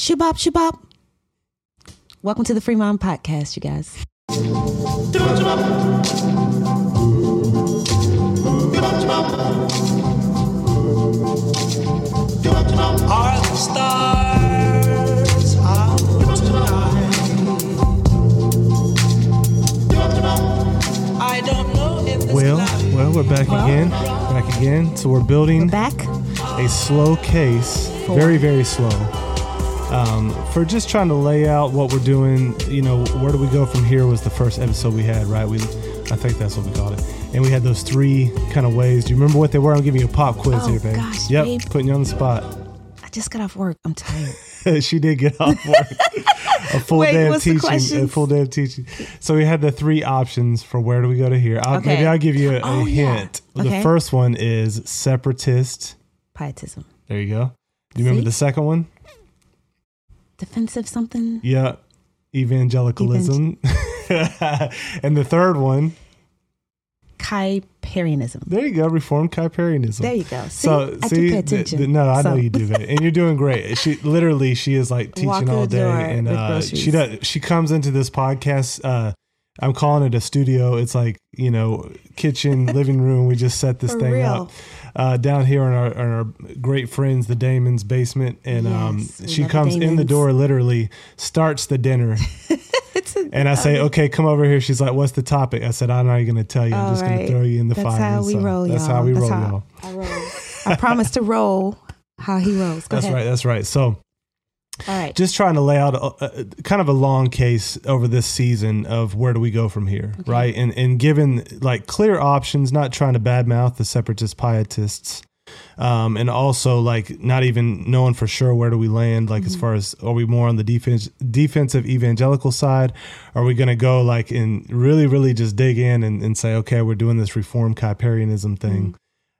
Shabop, shabop. Welcome to the Free Mom Podcast, you guys. Are the stars out tonight? I don't know if it's Well, well, we're back Well. again. Back again. So we're building Back. a slow case, For- very, very slow. Um, for just trying to lay out what we're doing. You know, where do we go from here? Was the first episode we had, right? We, I think that's what we called it. And we had those three kind of ways. Do you remember what they were? I'm giving you a pop quiz Oh, here, babe. gosh, yep, babe. putting you on the spot. I just got off work. I'm tired. she did get off work. a full Wait, day of teaching. A full day of teaching. So we had the three options for where do we go to here. I'll, Okay. Maybe I'll give you a, Oh, yeah. hint. Okay. The first one is separatist. Pietism. There you go. Do you remember the second one? Defensive something. Yeah, evangelicalism. and the third one, Kuyperianism. there you go, Reformed Kuyperianism. There you go. See, So I see, th- no, I know you do that, and you're doing great. She literally, she is like teaching through all day, and uh, she does. She comes into this podcast. Uh, I'm calling it a studio. It's like you know, kitchen, living room. We just set this For thing real. up uh, down here in our, in our great friends, the Damon's basement, and um, Yes, we she love the comes in the door, literally starts the dinner. And I say, okay, come over here. She's like, what's the topic? I said, I'm not going to tell you. I'm All just going to throw you in the That's fire. how we So roll, That's y'all. how we roll, y'all. I roll. I promise to roll how he rolls. Go That's ahead. right. That's right. So All right. just trying to lay out a, a, kind of a long case over this season of where do we go from here, right? And and given like clear options, not trying to badmouth the separatist pietists, um, and also like not even knowing for sure where do we land, like as far as are we more on the defense defensive evangelical side? Are we going to go like and really really just dig in and, and say okay, we're doing this reform Kuyperianism thing,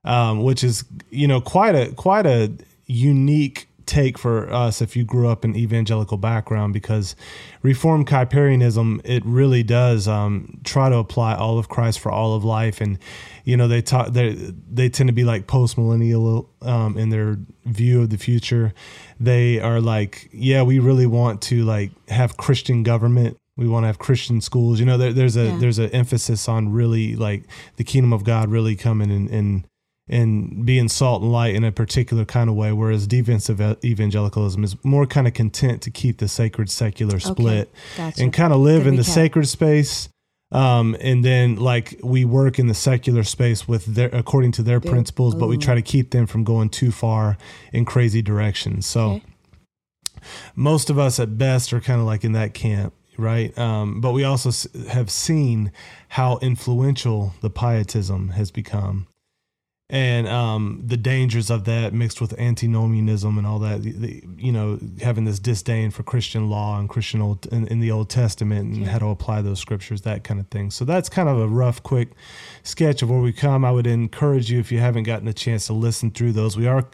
um, which is you know quite a quite a unique take for us if you grew up in evangelical background because reformed Kuyperianism it really does um, try to apply all of Christ for all of life. And you know they talk they they tend to be like post millennial um, in their view of the future. They are like yeah we really want to like have Christian government. We want to have Christian schools. You know there, there's a Yeah. there's an emphasis on really like the kingdom of God really coming and and and being salt and light in a particular kind of way, whereas defensive evangelicalism is more kind of content to keep the sacred secular split Gotcha. and kind of live Good in the sacred space. Um, and then like we work in the secular space with their according to their principles, but we try to keep them from going too far in crazy directions. So Okay. most of us at best are kind of like in that camp right um, but we also s- have seen how influential the pietism has become and um, the dangers of that mixed with antinomianism and all that the, the, you know having this disdain for christian law and christian old in, in the old testament and how to apply those scriptures that kind of thing. So that's kind of a rough quick sketch of where we come. I would encourage you if you haven't gotten a chance to listen through those we are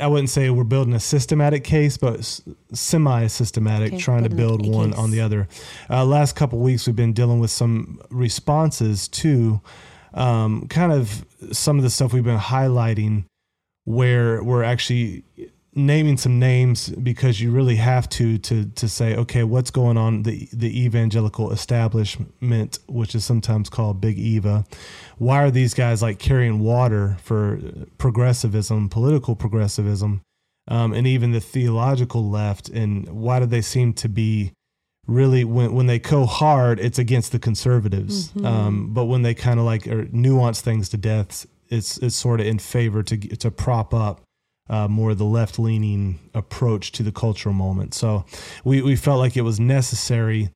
i wouldn't say we're building a systematic case but semi systematic Okay, trying to build one case. on the other. Uh, last couple weeks we've been dealing with some responses to um, kind of some of the stuff we've been highlighting where we're actually naming some names because you really have to to to say okay what's going on the the evangelical establishment which is sometimes called big eva. Why are these guys like carrying water for progressivism political progressivism um, and even the theological left? And why do they seem to be really when when they go hard it's against the conservatives. Um, but when they kind of like or nuance things to death it's it's sort of in favor to to prop up uh, more of the left leaning approach to the cultural moment. So we we felt like it was necessary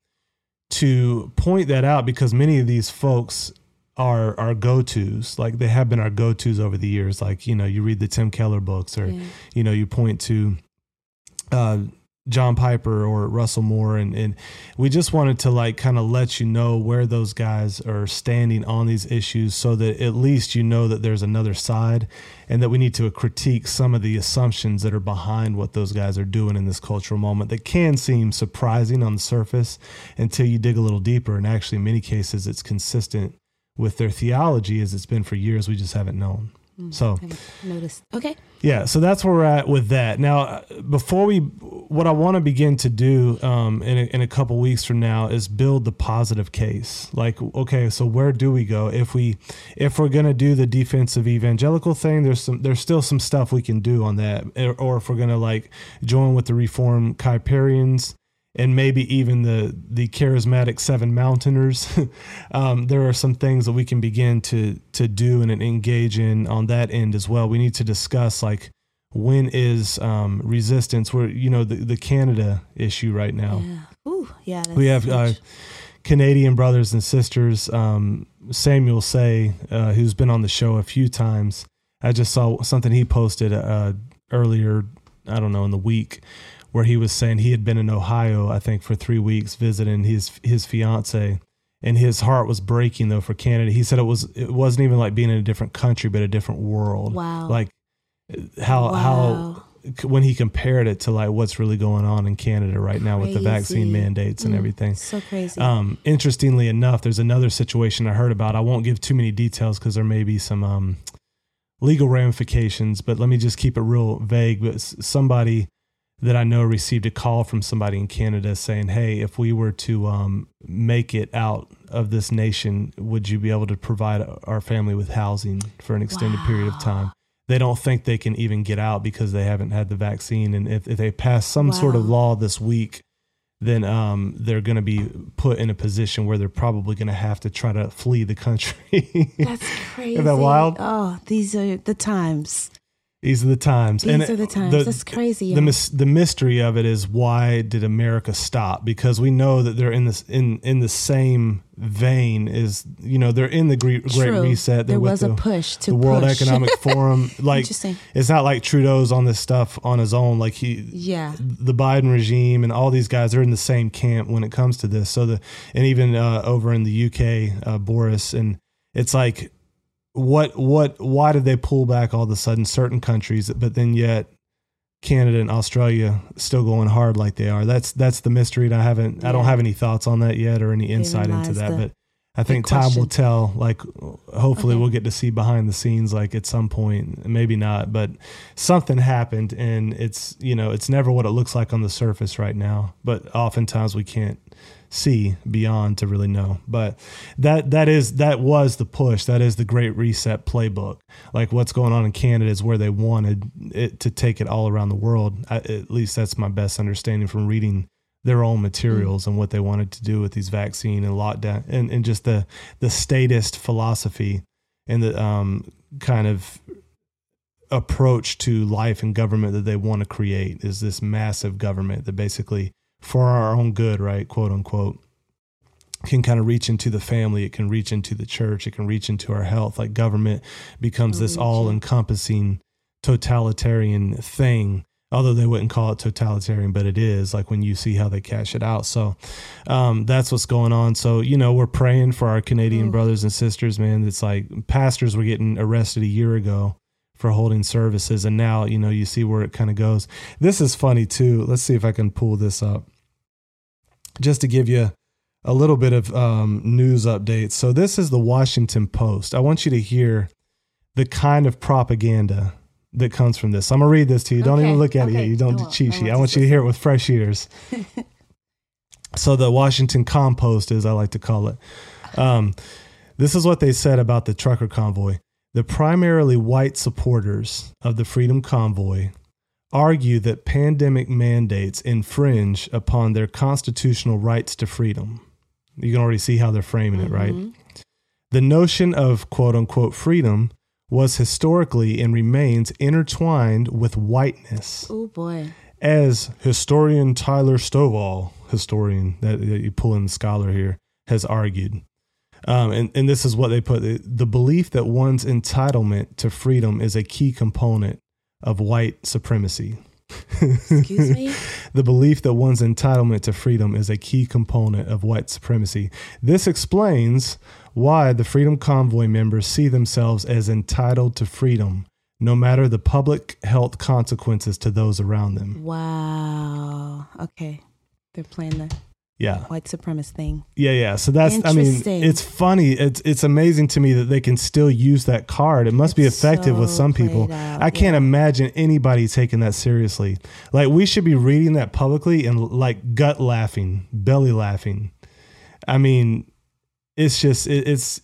to point that out because many of these folks are our go-to's. Like they have been our go-to's over the years. Like you know you read the tim keller books or Yeah. you know you point to uh John Piper or Russell Moore and, and we just wanted to like kind of let you know where those guys are standing on these issues so that at least you know that there's another side and that we need to critique some of the assumptions that are behind what those guys are doing in this cultural moment that can seem surprising on the surface until you dig a little deeper. And actually in many cases it's consistent with their theology as it's been for years. We just haven't known So Haven't noticed. Okay. yeah, so that's where we're at with that. Now, uh, before we, what I want to begin to do um, in, a, in a couple weeks from now is build the positive case. Like, okay, so where do we go if we, if we're gonna do the defensive evangelical thing? There's some, there's still some stuff we can do on that, or, if we're gonna like join with the Reform Kuyperians and maybe even the the charismatic seven mountainers um, there are some things that we can begin to to do and engage in on that end as well we need to discuss like when is um, resistance where you know the, the canada issue right now Yeah. Ooh, yeah. We have uh. Canadian brothers and sisters. Um, Samuel Sey, uh, who's been on the show a few times. I just saw something he posted uh, earlier. I don't know in the week where he was saying he had been in Ohio, I think, for three weeks visiting his his fiance, and his heart was breaking though for Canada. He said it was it wasn't even like being in a different country, but a different world. Wow. Like how how when he compared it to like what's really going on in Canada right now with the vaccine mandates and Mm, everything. So crazy. Um, interestingly enough, there's another situation I heard about. I won't give too many details because there may be some um, legal ramifications, but let me just keep it real vague. But somebody that I know received a call from somebody in Canada saying, "Hey, if we were to um, make it out of this nation, would you be able to provide our family with housing for an extended period of time?" They don't think they can even get out because they haven't had the vaccine, and if, if they pass some sort of law this week, then um, they're going to be put in a position where they're probably going to have to try to flee the country. That's crazy. Isn't that wild? Oh, these are the times. These are the times. These are the times. That's crazy, The, the mystery of it is why did America stop? Because we know that they're in this in in the same vein is you know they're in the Great, great Reset. They're There was a the, push to the World push. Economic Forum. Like it's not like Trudeau's on this stuff on his own. Like he Yeah. the Biden regime and all these guys are in the same camp when it comes to this. So the and even uh, over in the UK, uh, Boris and it's like, what what why did they pull back all of a sudden certain countries, but then yet Canada and Australia still going hard like they are? That's that's the mystery. And I haven't I don't have any thoughts on that yet or any insight into that, but. I think time will tell. Like, hopefully, Okay. we'll get to see behind the scenes, like at some point. Maybe not, but something happened, and it's you know it's never what it looks like on the surface right now. But oftentimes we can't see beyond to really know. But that that is that was the push. That is the Great Reset playbook. Like what's going on in Canada is where they wanted it to take it all around the world. I, at least that's my best understanding from reading their own materials and what they wanted to do with these vaccine and lockdown and, and just the the statist philosophy and the um, kind of approach to life and government that they want to create is this massive government that basically for our own good right? Quote unquote. Can kind of reach into the family. It can reach into the church. It can reach into our health. Like government becomes this all encompassing totalitarian thing. Although they wouldn't call it totalitarian but it is like when you see how they cash it out. So um, that's what's going on. So you know we're praying for our canadian Oof. brothers and sisters man. It's like pastors were getting arrested a year ago for holding services and now you know you see where it kind of goes this is funny too let's see if i can pull this up just to give you a little bit of um, news updates so this is the washington post i want you to hear the kind of propaganda that comes from this. I'm gonna read this to you. Don't Okay, even look at it yet. You don't I cheat I sheet. I want you to hear it with fresh ears. so the Washington Compost, as I like to call it, um, this is what they said about the trucker convoy. The primarily white supporters of the Freedom Convoy argue that pandemic mandates infringe upon their constitutional rights to freedom. You can already see how they're framing it, right? Mhm. The notion of quote unquote freedom was historically and remains intertwined with whiteness. Oh boy. As historian Tyler Stovall, historian that, that you pull in the scholar here, has argued. Um, and, and this is what they put the belief that one's entitlement to freedom is a key component of white supremacy. Excuse me? the belief that one's entitlement to freedom is a key component of white supremacy. This explains why the Freedom Convoy members see themselves as entitled to freedom, no matter the public health consequences to those around them. Wow. Okay. They're playing the Yeah. white supremacist thing. Yeah, yeah. So that's I mean, it's funny. It's it's amazing to me that they can still use that card. It must be It's effective with some people. out, I can't yeah. imagine anybody taking that seriously. Like we should be reading that publicly and like gut laughing, belly laughing. I mean, it's just it, it's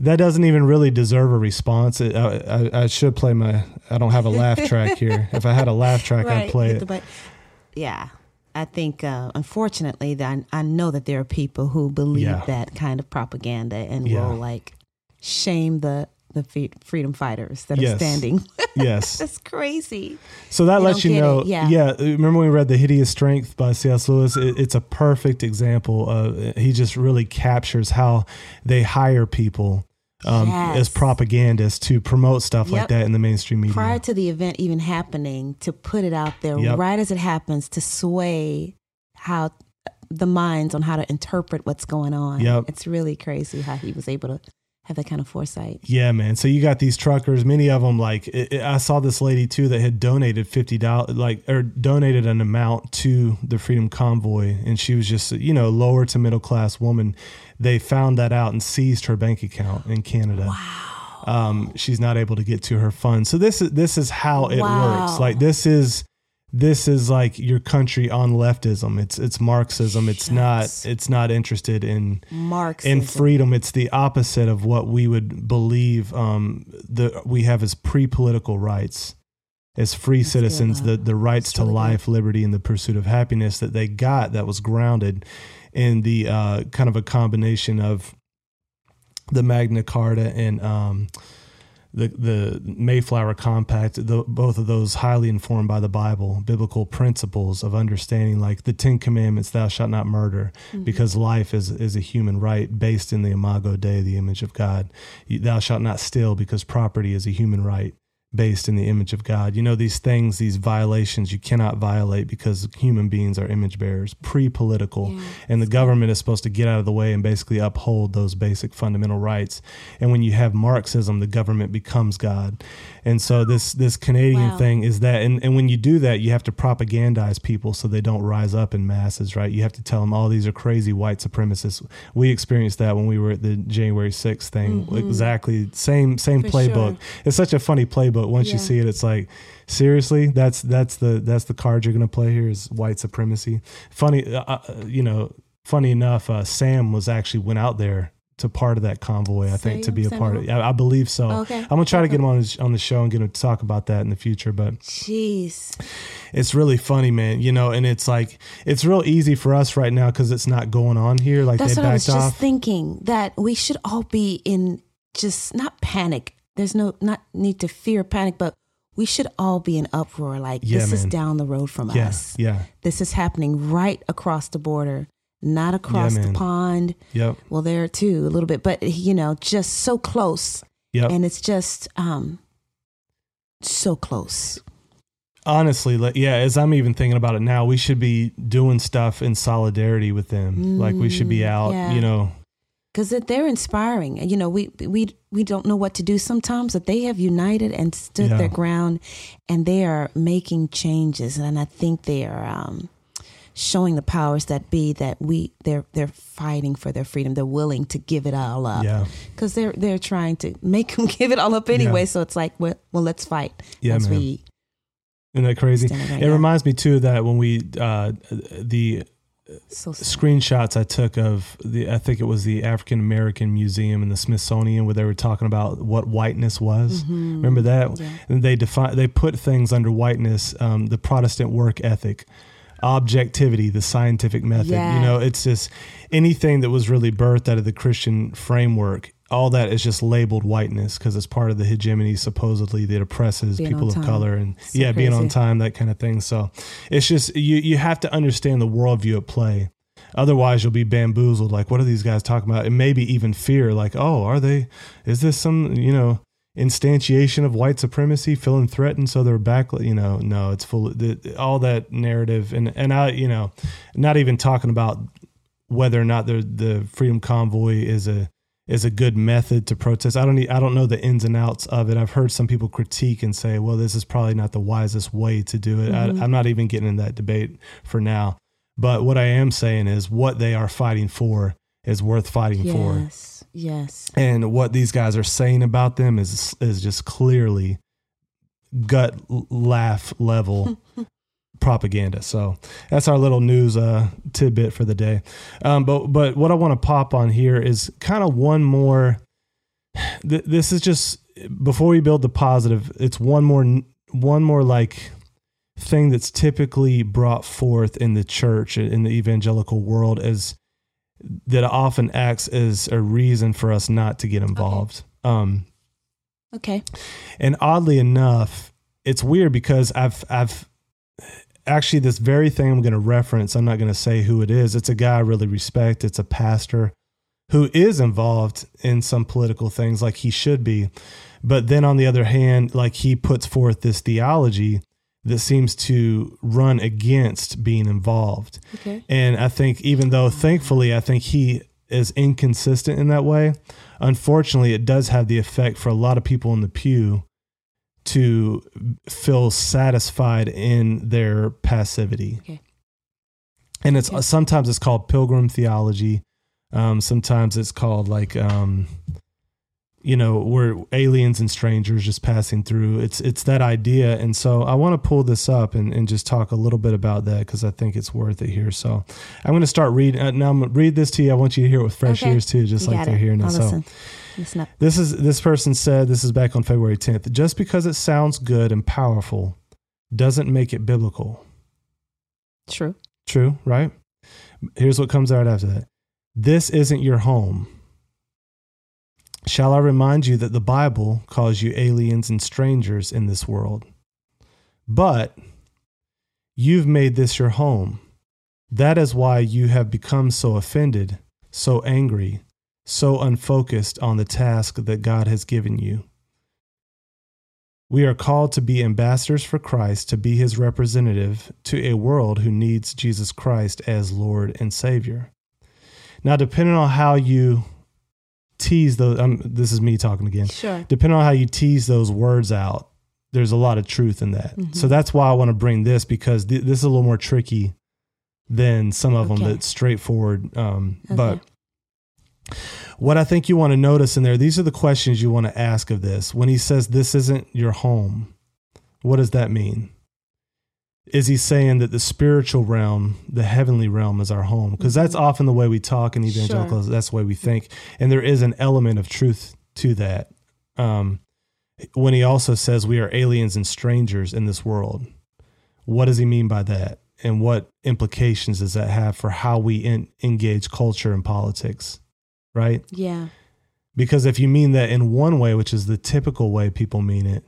that doesn't even really deserve a response. It, I, I, I should play my. I don't have a laugh track here. If I had a laugh track, I'd play it. Yeah. I think, uh, unfortunately, that I, I know that there are people who believe Yeah. that kind of propaganda and Yeah. will like shame the the fe- freedom fighters that Yes. are standing. Yes. That's crazy. So that lets you know. it, yeah. yeah. Remember when we read The Hideous Strength by C.S. Lewis? It, it's a perfect example of, he just really captures how they hire people um, Yes. as propagandists to promote stuff like that in the mainstream media. Prior to the event even happening, to put it out there Yep. right as it happens to sway how the minds on how to interpret what's going on. Yep. It's really crazy how he was able to have that kind of foresight. Yeah, man. So you got these truckers. Many of them, like it, it- I saw this lady too that had donated fifty dollars, like or donated an amount to the Freedom Convoy, and she was just you know lower to middle class woman. They found that out and seized her bank account in Canada. Wow. Um, she's not able to get to her funds. So this is this is how it Wow. works. Like this is this is like your country on leftism. It's it's Marxism. It's not it's not interested in Marxism. in freedom it's the opposite of what we would believe um the we have as pre-political rights as free That's good, citizens the the rights to really good. life liberty and the pursuit of happiness that they got that was grounded in the uh kind of a combination of the magna carta and um the the Mayflower Compact, the, both of those highly informed by the Bible, biblical principles of understanding, like the Ten Commandments: "Thou shalt not murder," mm-hmm. because life is is a human right based in the Imago Dei, the image of God. Thou shalt not steal, because property is a human right based in the image of God. You know these things, these violations, you cannot violate because human beings are image bearers, pre-political, Yeah, and the government is supposed to get out of the way and basically uphold those basic fundamental rights. And when you have Marxism, the government becomes God. And so this this Canadian Wow. thing is that, and, and when you do that, you have to propagandize people so they don't rise up in masses, right? You have to tell them, oh, these are crazy white supremacists. We experienced that when we were at the January 6th thing. Exactly same same Mm-hmm. For playbook. sure. It's such a funny playbook. Once you see it, it's like seriously, that's that's the that's the card you're gonna play here is white supremacy. Funny, uh, uh, you know, funny enough, uh, Sam was actually went out there to part of that convoy. I think to be a part of. Samuel? I, I believe so. Okay. I'm gonna try to get him on his, on the show and get him to talk about that in the future. But Jeez. it's really funny, man. You know, and it's like it's real easy for us right now because it's not going on here. Like That's what I was backed just thinking that we should all be in just not panic. There's no not need to fear panic, but we should all be in uproar. Like Yeah, this is down the road from yeah, us. yeah, This is happening right across the border, not across the pond. yep, Well, there too a little bit, but you know, just so close, yep. and it's just um so close. honestly like yeah as i'm even thinking about it now we should be doing stuff in solidarity with them like we should be Mm, out yeah. you know because they're inspiring. You know, we we we don't know what to do sometimes, but they have united and stood Yeah. their ground, and they are making changes. And I think they are um, showing the powers that be that we they're they're fighting for their freedom. They're willing to give it all up. yeah because they're they're trying to make them give it all up anyway. Yeah. So it's like, well, well let's fight. Yeah, Once man. we isn't that crazy right it now. reminds me too that when we uh the so screenshots i took of the i think it was the african american museum and the smithsonian where they were talking about what whiteness was remember that Mm-hmm. Yeah. and they define they put things under whiteness um, the protestant work ethic objectivity the scientific method. You know it's just anything that was really birthed out of the christian framework all that is just labeled whiteness because it's part of the hegemony supposedly that oppresses Being people of color and So yeah being on time that kind of thing. So it's just you you have to understand the worldview at play. Otherwise you'll be bamboozled. Like what are these guys talking about? And maybe even fear like oh are they is this some you know instantiation of white supremacy feeling threatened so they're back you know no it's full of the, all that narrative and and i you know not even talking about whether or not the the freedom convoy is a is a good method to protest. I don't I don't know the ins and outs of it. I've heard some people critique and say, "Well, this is probably not the wisest way to do it." I, mm-hmm. I'm not even getting in that debate for now. But what I am saying is what they are fighting for is worth fighting for. Yes. Yes. And what these guys are saying about them is is just clearly gut laugh level propaganda. So that's our little news uh, tidbit for the day. Um, but but what I want to pop on here is kind of one more. Th- this is just before we build the positive. It's one more one more like thing that's typically brought forth in the church in the evangelical world as that often acts as a reason for us not to get involved. Um, Okay. and oddly enough, it's weird because I've I've actually this very thing I'm going to reference. I'm not going to say who it is. It's a guy I really respect. It's a pastor who is involved in some political things like he should be. But then on the other hand, like he puts forth this theology that seems to run against being involved. Okay. And I think even though thankfully I think he is inconsistent in that way, unfortunately it does have the effect for a lot of people in the pew to feel satisfied in their passivity. Okay. And it's Okay. sometimes it's called pilgrim theology. Um, sometimes it's called like um, you know, we're aliens and strangers just passing through. It's it's that idea, and so I want to pull this up and, and just talk a little bit about that because I think it's worth it here. So I'm going to start reading. Uh, now I'm going to read this to you. I want you to hear it with fresh Okay. ears too, just You like they're hearing it. So listen. Listen this is this person said this is back on February 10th. Just because it sounds good and powerful doesn't make it biblical. True. True, right? Here's what comes out after that. This isn't your home. Shall I remind you that the Bible calls you aliens and strangers in this world? But you've made this your home. That is why you have become so offended, so angry, so unfocused on the task that God has given you. We are called to be ambassadors for Christ, to be his representative to a world who needs Jesus Christ as Lord and Savior. Now, depending on how you tease those, um, this is me talking again. Sure. Depending on how you tease those words out, there's a lot of truth in that. Mhm. So that's why I want to bring this because th- this is a little more tricky than some of them that's straightforward. Um, Okay. But what I think you want to notice in there, these are the questions you want to ask of this. When he says this isn't your home, what does that mean? Is he saying that the spiritual realm, the heavenly realm, is our home? Because that's Mhm. often the way we talk in evangelicals. That's the way we think, and there is an element of truth to that. Um, when he also says we are aliens and strangers in this world, what does he mean by that? And what implications does that have for how we in, engage culture and politics? Right? Yeah. Because if you mean that in one way, which is the typical way people mean it,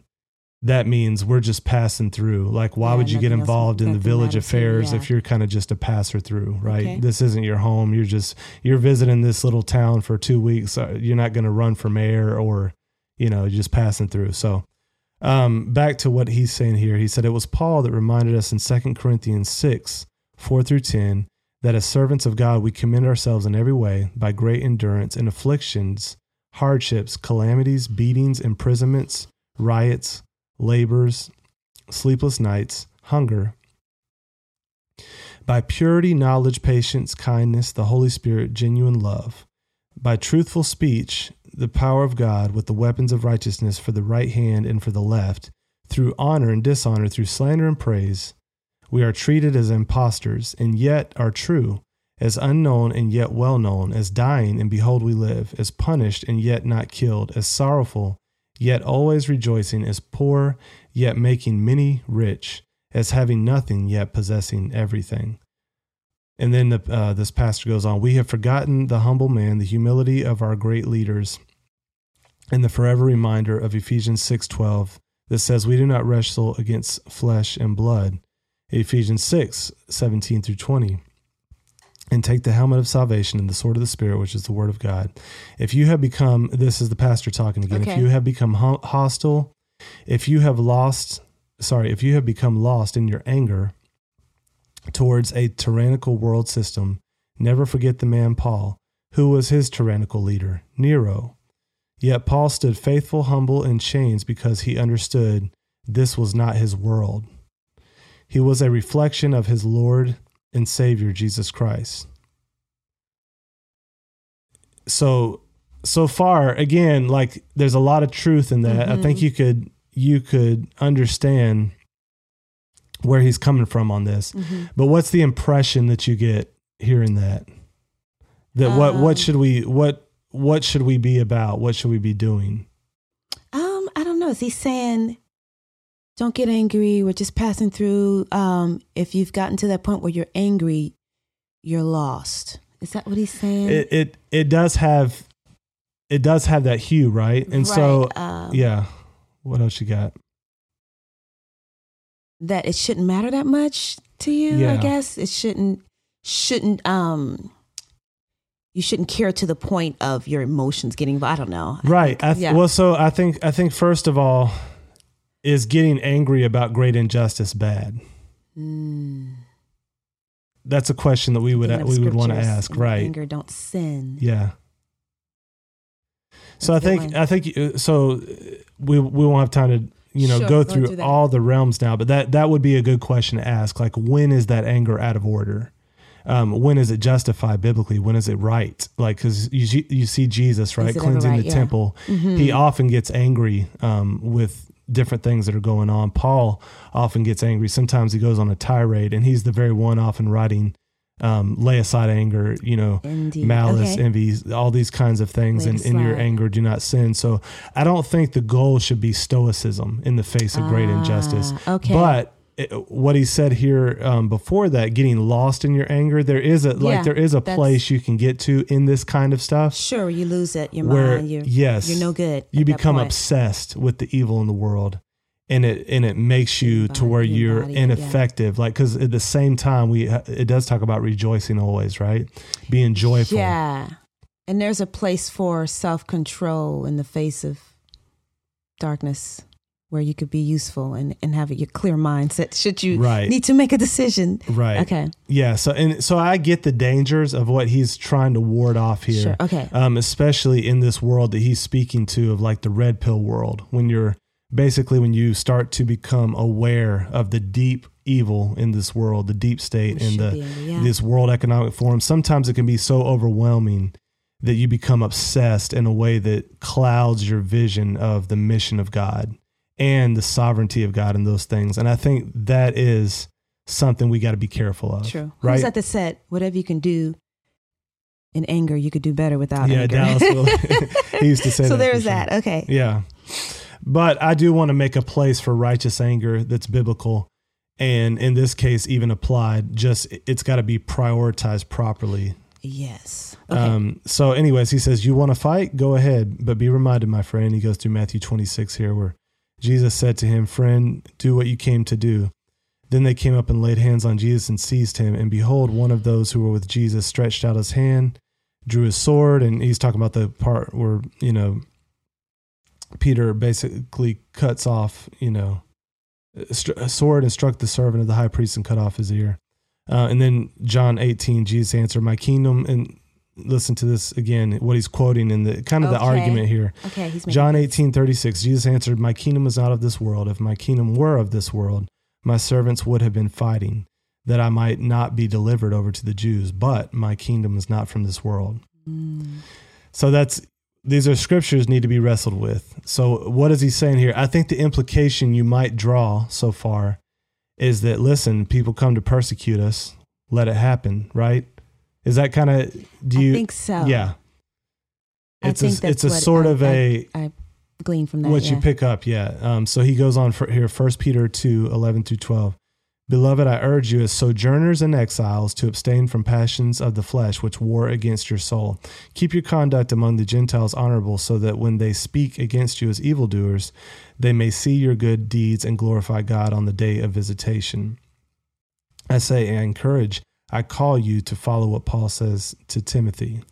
that means we're just passing through. Like, why Yeah, would you get else- involved in the village affairs yeah. if you're kind of just a passer through, right? Okay. This isn't your home. You're just you're visiting this little town for two weeks. Uh, You're not going to run for mayor or, you know, just passing through. So, um, back to what he's saying here. He said it was Paul that reminded us in 2 Corinthians six four through ten that as servants of God we commend ourselves in every way by great endurance in afflictions hardships, calamities, beatings, imprisonments, riots, labors, sleepless nights, hunger. By purity, knowledge, patience, kindness, the Holy Spirit, genuine love. By truthful speech, the power of God with the weapons of righteousness for the right hand and for the left, through honor and dishonor, through slander and praise. We are treated as impostors, and yet are true as unknown and yet well known, as dying and behold we live, as punished and yet not killed, as sorrowful yet always rejoicing, as poor yet making many rich, as having nothing yet possessing everything. And then the, uh, this pastor goes on We have forgotten the humble man, the humility of our great leaders, and the forever reminder of Ephesians 6:12 that says we do not wrestle against flesh and blood. Ephesians 6, 17 through 20 and take the helmet of salvation and the sword of the spirit which is the word of god. If you have become this is the pastor talking again. If you have become hostile if you have lost sorry if you have become lost in your anger towards a tyrannical world system never forget the man paul who was his tyrannical leader nero. Yet paul stood faithful humble in chains because he understood this was not his world. He was a reflection of his lord and Savior Jesus Christ. So so far again like there's a lot of truth in that. I think Mhm. you could you could understand where he's coming from on this. Mhm. But what's the impression that you get hearing that? That what Um, what should we what what should we be about? What should we be doing? Um, I don't know. Is he saying, don't get angry? We're just passing through. Um, if you've gotten to that point where you're angry, you're lost. Is that what he's saying? It it it does have it does have that hue, right? And so um, yeah. What else you got? that it shouldn't matter that much to you. I guess it shouldn't shouldn't um you shouldn't care to the point of your emotions getting. I don't know. I Right. think- I th- yeah. Well, so I think I think first of all, is getting angry about great injustice bad? Mm. That's a question that we would we would want to ask, right? Anger, don't sin. Yeah. So I That's a good think. I think uh, so. uh, We we won't have time to you know Sure, go through through all the realms now, but that that would be a good question to ask. Like, when is that anger out of order? Um, when is it justified biblically? When is it right? Like, because you see- you see Jesus right cleansing right? the Yeah. temple. Mhm. He often gets angry um, with different things that are going on. Paul often gets angry. Sometimes he goes on a tirade, and he's the very one often writing, um, "Lay aside anger," you know, Indeed. malice, Okay. envy, all these kinds of things, Lay and in your anger, do not sin. So I don't think the goal should be stoicism in the face of great injustice. Ah, okay. But it, what he said here um, before that, getting lost in your anger, there is a like there is a place you can get to in this kind of stuff Sure, you lose it. Your where mind. You're, yes, you're no good. you become obsessed with the evil in the world and it and it makes you to where you you're embody it, yeah. ineffective like because at the same time we it does talk about rejoicing always right being joyful Yeah. And there's a place for self control in the face of darkness where you could be useful and, and have your clear mindset should you Right. need to make a decision. right Okay. yeah so and so i get the dangers of what he's trying to ward off here Sure. Okay. um, especially in this world that he's speaking to of like the red pill world when you're basically when you start to become aware of the deep evil in this world the deep state and the be yeah. this world economic forum sometimes it can be so overwhelming that you become obsessed in a way that clouds your vision of the mission of god and the sovereignty of god in those things and i think that is something we got to be careful of True. right Who's at the set? whatever you can do in anger, you could do better without yeah anger? dallas will, he used to say so that there's sure. that. Okay. Yeah. But I do want to make a place for righteous anger that's biblical. And in this case, even applied, just it's got to be prioritized properly. Yes. Okay. Um, so, anyways, he says, You want to fight? Go ahead. But be reminded, my friend, he goes through Matthew 26 here, where Jesus said to him, Friend, do what you came to do. Then they came up and laid hands on Jesus and seized him. And behold, one of those who were with Jesus stretched out his hand, drew his sword. And he's talking about the part where, you know, Peter basically cuts off, you know, a sword and struck the servant of the high priest and cut off his ear. Uh, and then John 18, Jesus answered, My kingdom, and listen to this again, what he's quoting in the kind of the argument here. okay. He's John 18, 36, Jesus answered, My kingdom is not of this world. If my kingdom were of this world, my servants would have been fighting, that I might not be delivered over to the Jews. But my kingdom is not from this world. Mm. So that's these are scriptures need to be wrestled with. So what is he saying here? I think the implication you might draw so far is that listen, people come to persecute us, let it happen, right? Is that kind of do you I think so. Yeah. I It's a it's a sort I- of a I glean from that. what yeah. you pick up, yeah. Um, so he goes on for here, First Peter 2, 11 through 12. Beloved, I urge you as sojourners and exiles to abstain from passions of the flesh which war against your soul. Keep your conduct among the Gentiles honorable, so that when they speak against you as evildoers, they may see your good deeds and glorify God on the day of visitation. I say, I encourage, I call you to follow what Paul says to Timothy.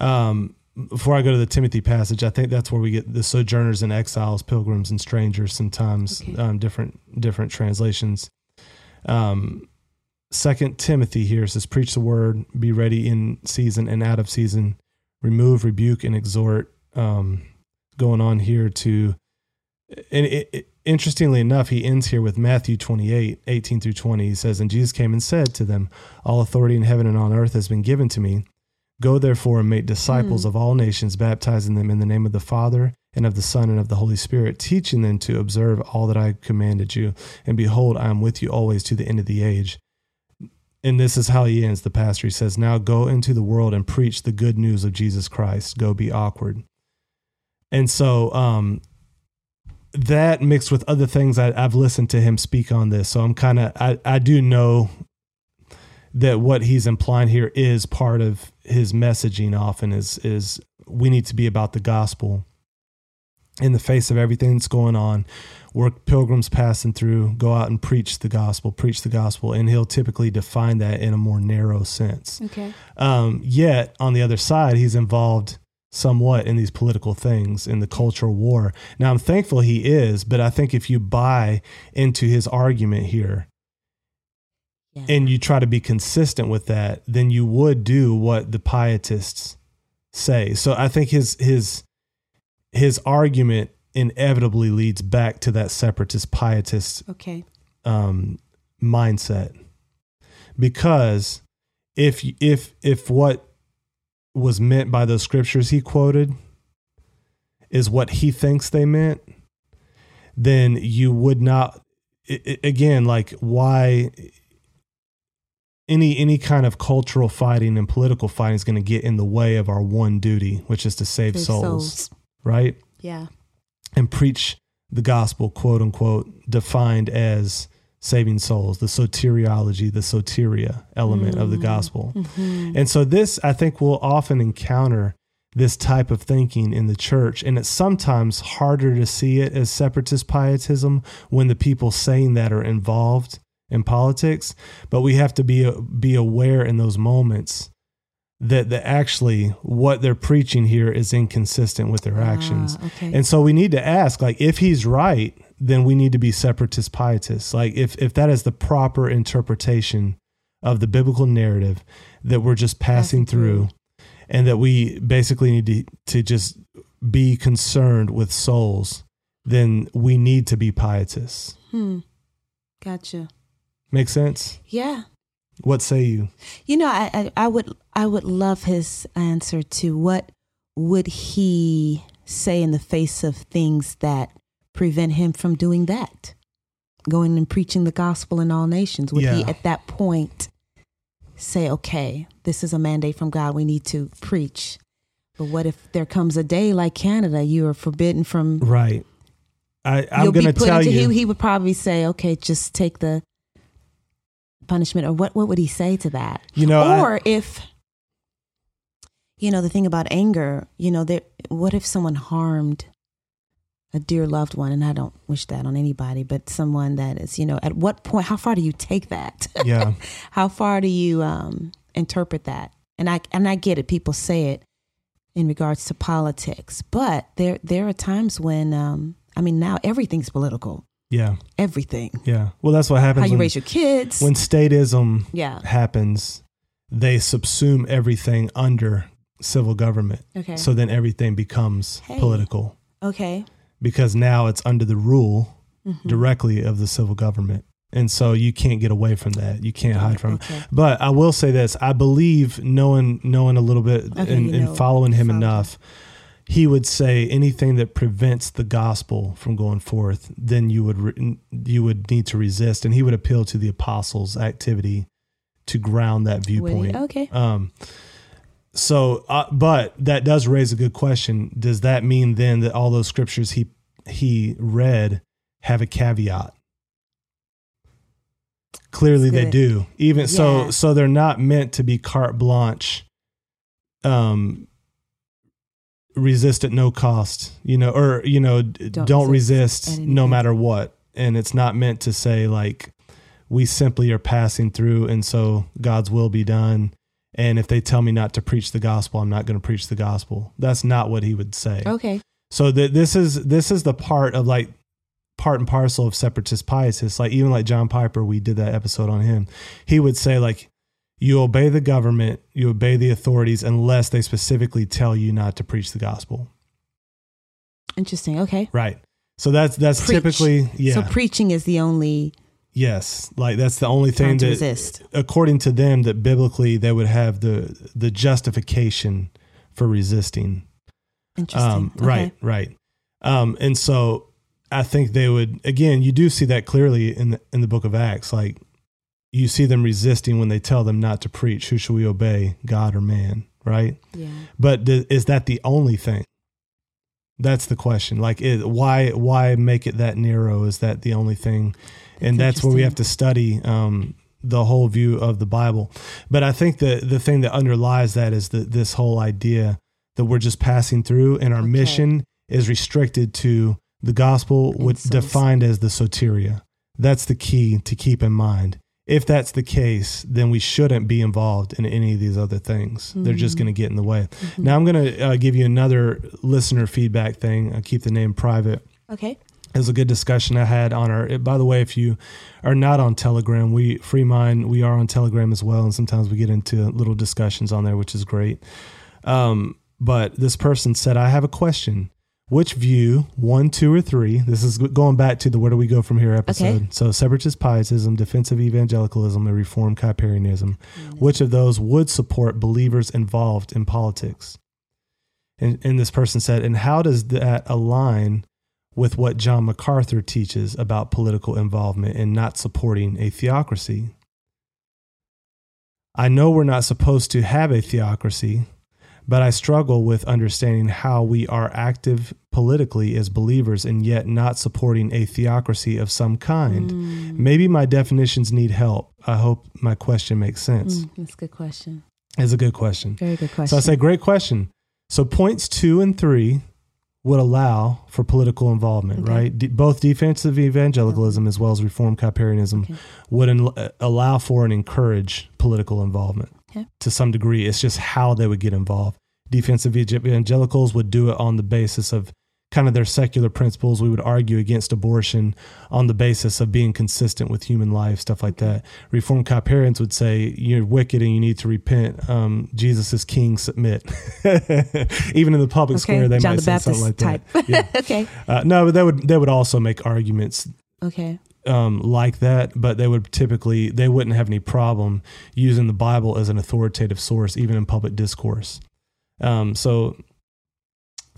Um, before I go to the Timothy passage, I think that's where we get the sojourners and exiles, pilgrims and strangers. Sometimes Okay. um, different different translations. Um, Second Timothy here says, "Preach the word, be ready in season and out of season, remove, rebuke, and exhort." Um, going on here to and it, it, interestingly enough, he ends here with Matthew 28, 18 through 20. He says, And Jesus came and said to them, All authority in heaven and on earth has been given to me. Go therefore and make disciples of all nations, baptizing them in the name of the Father and of the Son and of the Holy Spirit, teaching them to observe all that I commanded you. And behold, I am with you always to the end of the age. And this is how he ends the pastor. He says, Now go into the world and preach the good news of Jesus Christ. Go be awkward. And so, um, that mixed with other things I, I've listened to him speak on this. So I'm kind of, I, I do know that what he's implying here is part of his messaging often is, is we need to be about the gospel in the face of everything that's going on. We're pilgrims passing through, go out and preach the gospel, preach the gospel. And he'll typically define that in a more narrow sense. Okay. Um, yet on the other side, he's involved somewhat in these political things in the cultural war. Now, I'm thankful he is, but I think if you buy into his argument here Yeah. and you try to be consistent with that, then you would do what the pietists say. So I think his his his argument inevitably leads back to that separatist pietist okay. um, mindset because if if if what was meant by those scriptures he quoted is what he thinks they meant then you would not again like why any any kind of cultural fighting and political fighting is going to get in the way of our one duty which is to save Save souls, souls. right Yeah. and preach the gospel, quote unquote, defined as saving souls, the soteriology, the soteria element of the gospel. And so, this, I think, we'll often encounter this type of thinking in the church. And it's sometimes harder to see it as separatist pietism when the people saying that are involved in politics. But we have to be, be aware in those moments that the actually what they're preaching here is inconsistent with their actions. Ah, okay. And so we need to ask like if he's right, then we need to be separatist pietists. Like if if that is the proper interpretation of the biblical narrative that we're just passing, through, and that we basically need to to just be concerned with souls, then we need to be pietists. Hmm. Gotcha. Make sense? Yeah. What say you? You know, I, I I would I would love his answer to what would he say in the face of things that prevent him from doing that, going and preaching the gospel in all nations. Would he at that point say, "Okay, this is a mandate from God. We need to preach"? But what if there comes a day like Canada, you are forbidden from Right. I, I'm going to tell into, you. He, he would probably say, "Okay, just take the punishment," or what? What would he say to that? You know, I- or if you know the thing about anger, you know, there. What if someone harmed a dear loved one, and I don't wish that on anybody, but someone that is, you know, at what point? How far do you take that? yeah. how far do you um, interpret that? And I and I get it. People say it in regards to politics, but there there are times when um, I mean now everything's political. Yeah. Everything. Yeah. Well, that's what happens How you when, raise your kids. when statism yeah. happens. They subsume everything under civil government. Okay. So then everything becomes Hey. political okay. Because now it's under the rule Mhm. directly of the civil government. And so you can't get away from that. You can't hide from Okay. it. But I will say this: I believe knowing knowing a little bit Okay, and, you and following him enough, he would say anything that prevents the gospel from going forth, then you would re- you would need to resist. And he would appeal to the apostles' activity to ground that viewpoint. Okay. Um, so, uh, but that does raise a good question. Does that mean then that all those scriptures he he read have a caveat? Clearly, they do. Even so, Yeah. so they're not meant to be carte blanche. Um, resist at no cost, you know, or you know, don't, Don't resist, resist no matter what. And it's not meant to say like we simply are passing through, and so God's will be done. And if they tell me not to preach the gospel, I'm not going to preach the gospel. That's not what he would say. Okay. So that this is this is the part of like part and parcel of separatist pietists. Like even like John Piper, we did that episode on him. He would say like you obey the government, you obey the authorities unless they specifically tell you not to preach the gospel. Interesting. Okay. Right. So that's that's Preach. typically yeah. So preaching is the only yes, like that's the only thing to that resist. according to them that biblically they would have the the justification for resisting. Interesting. Um, Okay. Right, right. Um, and so I think they would again. You do see that clearly in the in the book of Acts. Like you see them resisting when they tell them not to preach. Who shall we obey, God or man? Right. Yeah. But th- is that the only thing? That's the question. Like, it, why why make it that narrow? Is that the only thing? and That's that's where we have to study um, the whole view of the Bible. But I think the the thing that underlies that is that this whole idea that we're just passing through, and our Okay. mission is restricted to the gospel, which defined as the soteria. That's the key to keep in mind. If that's the case, then we shouldn't be involved in any of these other things. They're just Mm-hmm. going to get in the way. Now, I'm going to uh, give you another listener feedback thing. I'll keep the name private. Okay. It was a good discussion I had on our. By the way, if you are not on Telegram, we Free Mind, we are on Telegram as well, and sometimes we get into little discussions on there, which is great. Um, but this person said, "I have a question. Which view, one, two, or three? This is going back to the where do we go from here episode. Okay. So separatist pietism, defensive evangelicalism, and reformed Kuyperianism. Mm. Which of those would support believers involved in politics?" And, and this person said, "And how does that align?" with what John MacArthur teaches about political involvement and not supporting a theocracy. I know we're not supposed to have a theocracy, but I struggle with understanding how we are active politically as believers and yet not supporting a theocracy of some kind. Mm. Maybe my definitions need help. I hope my question makes sense. Mm, that's a good question. It's a good question. Very good question. So I say, great question. So points two and three would allow for political involvement, Okay. right? De- both defensive evangelicalism as well as reformed Kuyperianism Okay. would en- allow for and encourage political involvement To some degree. It's just how they would get involved. Defensive evangelicals would do it on the basis of kind of their secular principles. We would argue against abortion on the basis of being consistent with human life, stuff like that. Reformed Kuyperians would say you're wicked and you need to repent. Um, Jesus is king, submit. Even in the public okay. square, they John might the say something like Baptist that. Yeah. okay. Uh, no, but they would they would also make arguments Okay. Um, like that, but they would typically they wouldn't have any problem using the Bible as an authoritative source, even in public discourse. Um, so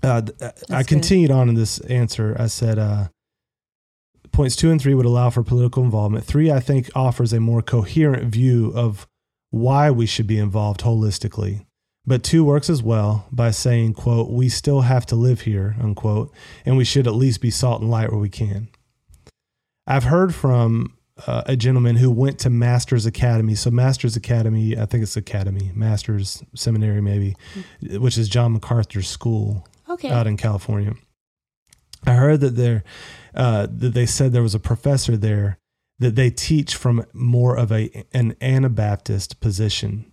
uh, th- I good. continued on in this answer. I said uh, points two and three would allow for political involvement. Three, I think, offers a more coherent view of why we should be involved holistically. But two works as well by saying, quote, we still have to live here, unquote, and we should at least be salt and light where we can. I've heard from uh, a gentleman who went to Masters Academy. So Masters Academy, I think it's Academy, Masters Seminary maybe, which is John MacArthur's school Okay. out in California. I heard that there uh, that they said there was a professor there that they teach from more of a an Anabaptist position,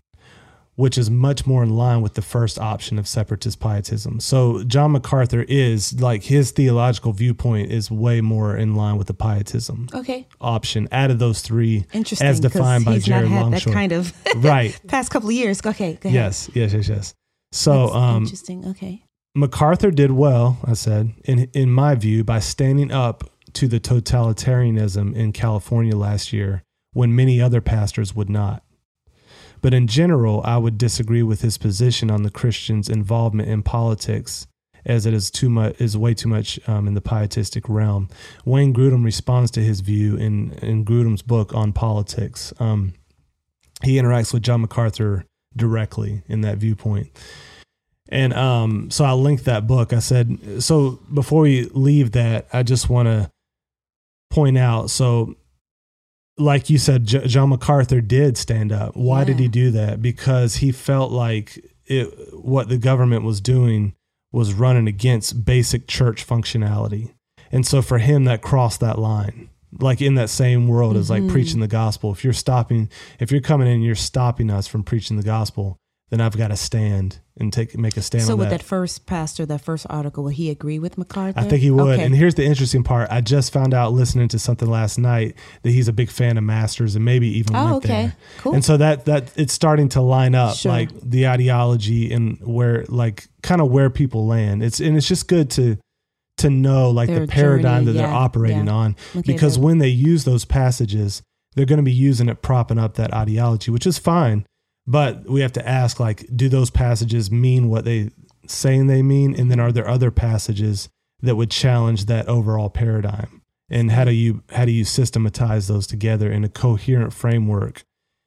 which is much more in line with the first option of separatist pietism. So John MacArthur is like his theological viewpoint is way more in line with the pietism okay. option out of those three Interesting. as defined by he's Jared not had Longshore. that kind of right. past couple of years. Okay. Go ahead. Yes, yes, yes, yes. So um interesting. Okay. MacArthur did well, I said, in in my view, by standing up to the totalitarianism in California last year when many other pastors would not. But in general, I would disagree with his position on the Christians' involvement in politics, as it is too much is way too much um, in the pietistic realm. Wayne Grudem responds to his view in in Grudem's book on politics. Um, he interacts with John MacArthur directly in that viewpoint. And um, so I linked that book. I said, so before we leave that, I just want to point out. So, like you said, J- John MacArthur did stand up. Why did he do that? Because he felt like it, what the government was doing was running against basic church functionality. And so for him, that crossed that line. Like in that same world as like Mhm. preaching the gospel. If you're stopping, if you're coming in, you're stopping us from preaching the gospel, then I've got to stand and take make a stand So with that. that first pastor, that first article, will he agree with MacArthur? I think he would. Okay. And here's the interesting part. I just found out listening to something last night that he's a big fan of Masters and maybe even oh, okay. there. Cool. And so that that it's starting to line up Sure. like the ideology and where like kind of where people land. It's and it's just good to to know like Their the paradigm journey, that they're operating yeah. on Okay, because when they use those passages they're going to be using it propping up that ideology which is fine but we have to ask like do those passages mean what they saying they mean? And then are there other passages that would challenge that overall paradigm? And how do you how do you systematize those together in a coherent framework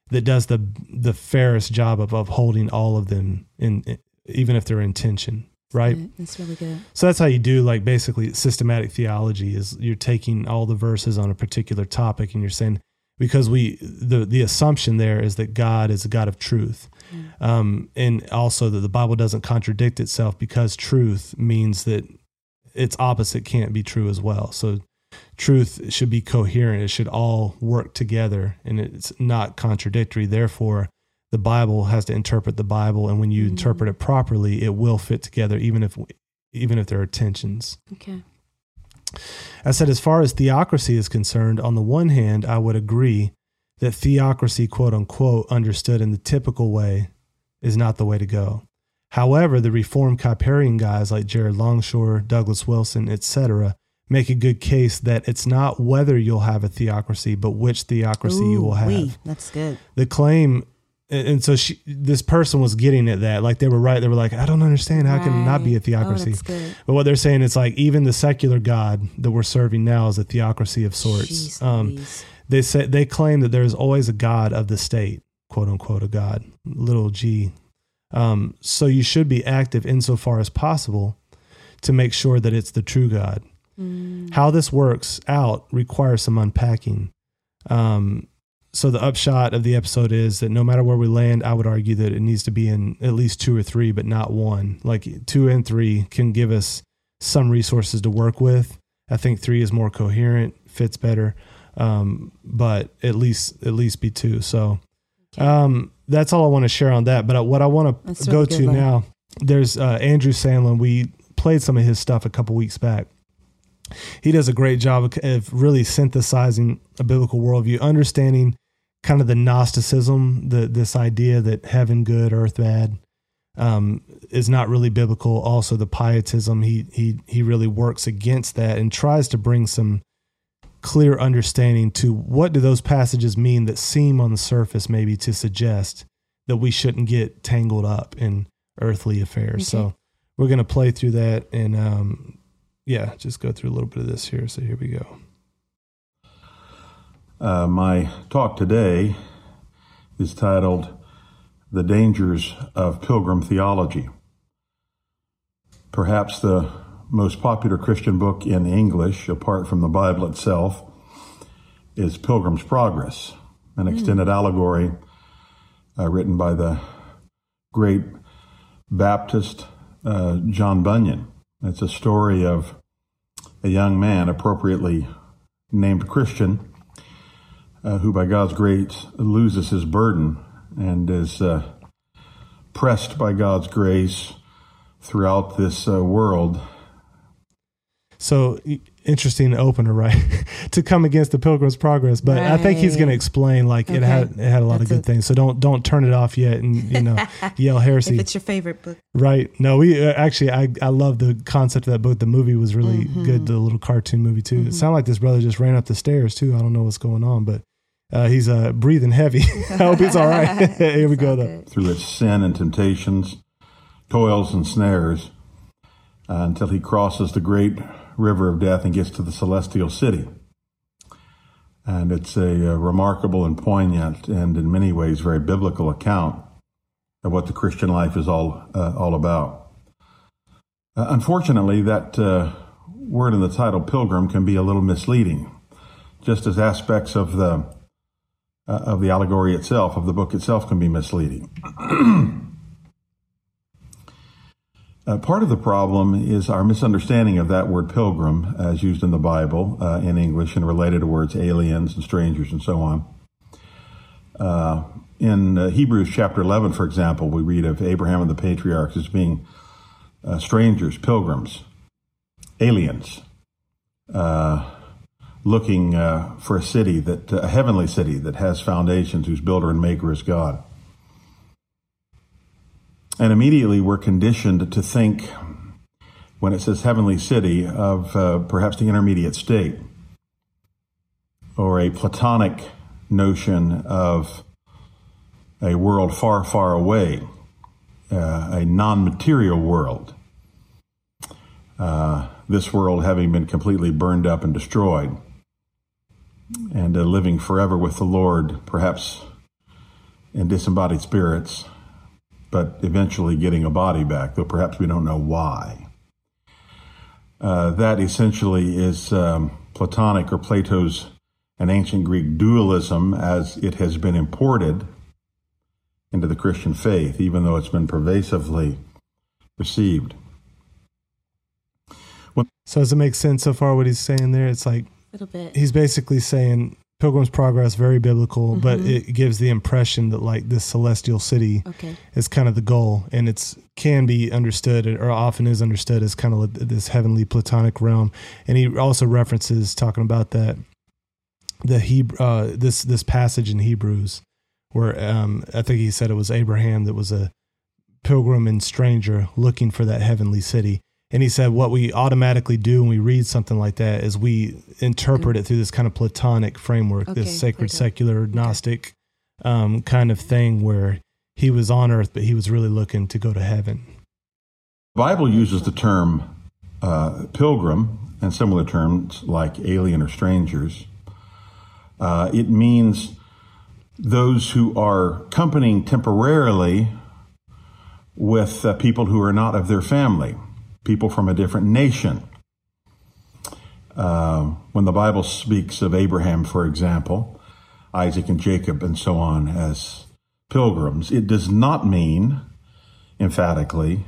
that does the the fairest job of upholding all of them in even if they're in tension right? That's really good. so that's how you do like basically systematic theology is you're taking all the verses on a particular topic and you're saying because we the the assumption there is that God is a God of truth. Um, and also that the Bible doesn't contradict itself because truth means that its opposite can't be true as well. So truth should be coherent. It should all work together and it's not contradictory. Therefore, the Bible has to interpret the Bible and when you interpret it properly, it will fit together even if even if there are tensions. Okay. I said, as far as theocracy is concerned, on the one hand, I would agree that theocracy, quote unquote, understood in the typical way, is not the way to go. However, the Reformed Kuyperian guys like Jared Longshore, Douglas Wilson, etc., make a good case that it's not whether you'll have a theocracy, but which theocracy you will have Ooh-wee. That's good. the claim and and so she, this person was getting at that. Like they were right. They were like i don't understand. How can it not be a theocracy? Oh, but what they're saying is like even the secular god that we're serving now is a theocracy of sorts. Jeez um, they say they claim that there's always a god of the state quote unquote a god little g. Um, so you should be active insofar as possible to make sure that it's the true god. Mm. how this works out requires some unpacking. Um, so the upshot of the episode is that no matter where we land, I would argue that it needs to be in at least two or three, but not one. Like two and three can give us some resources to work with. I think three is more coherent, fits better, um, but at least at least be two. So um, that's all I want to share on that. But what I want to That's go to Len. now, there's uh, Andrew Sandlin. We played some of his stuff a couple weeks back he does a great job of really synthesizing a biblical worldview, understanding kind of the Gnosticism, the this idea that heaven good, earth bad, um, is not really biblical. Also, the pietism he he he really works against that and tries to bring some clear understanding to what do those passages mean that seem on the surface maybe to suggest that we shouldn't get tangled up in earthly affairs. So we're going to play through that and um, yeah, just go through a little bit of this here. So here we go. Uh, my talk today is titled The Dangers of Pilgrim Theology. Perhaps the most popular Christian book in English, apart from the Bible itself, is Pilgrim's Progress, an extended allegory uh, written by the great Baptist uh, John Bunyan. It's a story of a young man appropriately named Christian uh, who, by God's grace, loses his burden and is uh, pressed by God's grace throughout this uh, world. So interesting opener, right? to come against the Pilgrim's Progress, but I think he's going to explain like it had it had a lot of good a- things. So don't don't turn it off yet and you know yell If heresy. it's your favorite book, Right? No, we uh, actually I I love the concept of that book. The movie was really Mm-hmm. good. The little cartoon movie too. It sounded like this brother just ran up the stairs too. I don't know what's going on, but. Uh, he's uh, breathing heavy. I hope he's all right. Here we go, though. through its sin and temptations, toils and snares, uh, until he crosses the great river of death and gets to the celestial city. And it's a, uh remarkable and poignant and in many ways very biblical account of what the Christian life is all, uh, all about. Uh, unfortunately, that uh, word in the title, pilgrim, can be a little misleading, just as aspects of the uh, of the allegory itself, of the book itself, can be misleading. Uh, part of the problem is our misunderstanding of that word pilgrim as used in the Bible uh, in English and related to words aliens and strangers and so on. Uh, in uh, Hebrews chapter 11, for example, we read of Abraham and the patriarchs as being uh, strangers, pilgrims, aliens, uh, looking uh, for a city that, a heavenly city that has foundations, whose builder and maker is God. And immediately we're conditioned to think when it says heavenly city of uh, perhaps the intermediate state or a Platonic notion of a world far, far away, uh, a non material world. Uh, this world having been completely burned up and destroyed, and uh, living forever with the Lord, perhaps in disembodied spirits, but eventually getting a body back, though perhaps we don't know why. Uh, that essentially is um, Platonic or Plato's an ancient Greek dualism as it has been imported into the Christian faith, even though it's been pervasively received. Well, So does it make sense so far what he's saying there? It's like little bit. he's basically saying Pilgrim's Progress very biblical, but Mm-hmm. it gives the impression that like this celestial city Okay. is kind of the goal, and it's can be understood or often is understood as kind of this heavenly platonic realm. And he also references talking about that the Hebrew uh, this this passage in Hebrews where um, I think he said it was Abraham that was a pilgrim and stranger looking for that heavenly city. And he said what we automatically do when we read something like that is we interpret it through this kind of platonic framework, Okay, this sacred, Plato. secular, Gnostic um, kind of thing where he was on earth, but he was really looking to go to heaven. The Bible uses the term uh, pilgrim and similar terms like alien or strangers. Uh, it means those who are accompanying temporarily with uh, people who are not of their family, people from a different nation. Uh, when the Bible speaks of Abraham, for example, Isaac and Jacob, and so on, as pilgrims, it does not mean emphatically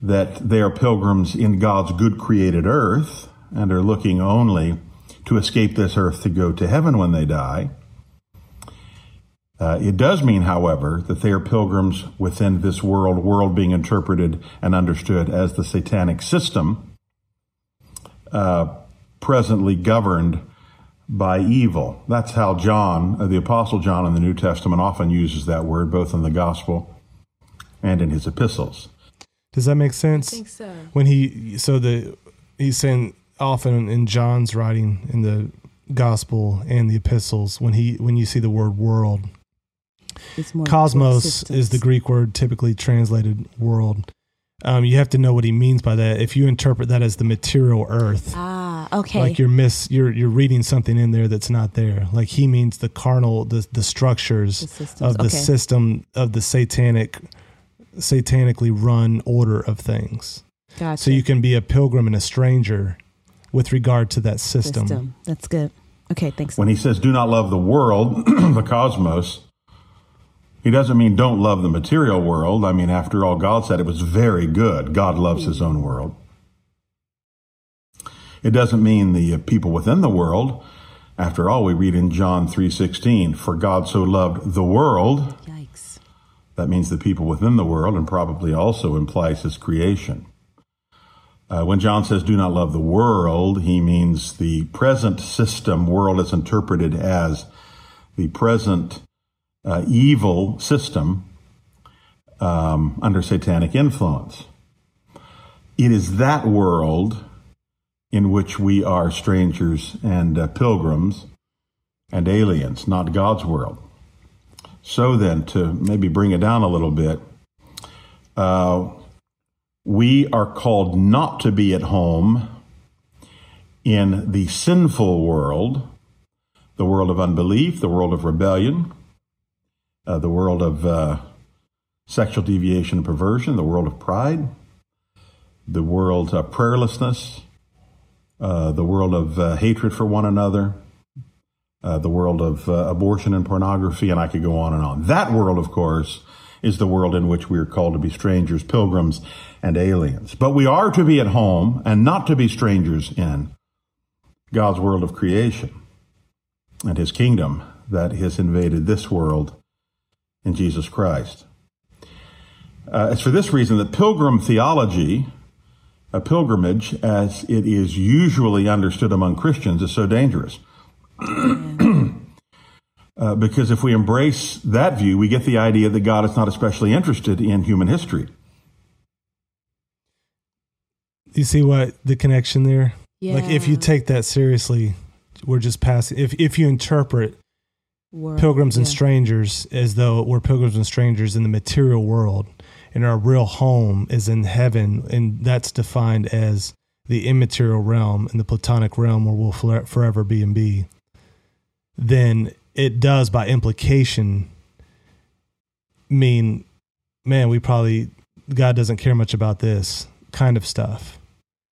that they are pilgrims in God's good created earth and are looking only to escape this earth to go to heaven when they die. Uh, it does mean, however, that they are pilgrims within this world, world being interpreted and understood as the satanic system, uh, presently governed by evil. That's how John, uh, the Apostle John in the New Testament, often uses that word, both in the Gospel and in his epistles. Does that make sense? I think so. when he so the he's saying often in John's writing in the gospel and the epistles when he when you see the word world It's more cosmos is the greek word typically translated world um, you have to know what he means by that if you interpret that as the material earth Ah, okay. like you're miss you're you're reading something in there that's not there like he means the carnal the the structures The of the okay. system of the satanic satanically run order of things gotcha. so you can be a pilgrim and a stranger with regard to that system. system. That's good. Okay, thanks. When he says, do not love the world, the cosmos, he doesn't mean don't love the material world. I mean, after all, God said it was very good. God loves his own world. It doesn't mean the people within the world. After all, we read in John 3:16, "For God so loved the world." Yikes. That means the people within the world and probably also implies his creation. Uh, when John says do not love the world, he means the present system world is interpreted as the present uh, evil system um, under satanic influence. It is that world in which we are strangers and uh, pilgrims and aliens, not God's world. So then, to maybe bring it down a little bit, uh, we are called not to be at home in the sinful world, the world of unbelief, the world of rebellion, uh, the world of uh, sexual deviation and perversion, the world of pride, the world of prayerlessness, uh, the world of uh, hatred for one another, uh, the world of uh, abortion and pornography, and I could go on and on. That world, of course, is the world in which we are called to be strangers, pilgrims, and aliens. But we are to be at home and not to be strangers in God's world of creation and his kingdom that has invaded this world in Jesus Christ. Uh, it's for this reason that pilgrim theology, a pilgrimage as it is usually understood among Christians, is so dangerous. Uh, because if we embrace that view, we get the idea that God is not especially interested in human history. You see what the connection there? Like if you take that seriously, we're just passing. If if you interpret World, pilgrims and strangers as though we're pilgrims and strangers in the material world, and our real home is in heaven, and that's defined as the immaterial realm and the platonic realm where we'll forever be and be. Then it does, by implication, mean, man, we probably God doesn't care much about this kind of stuff,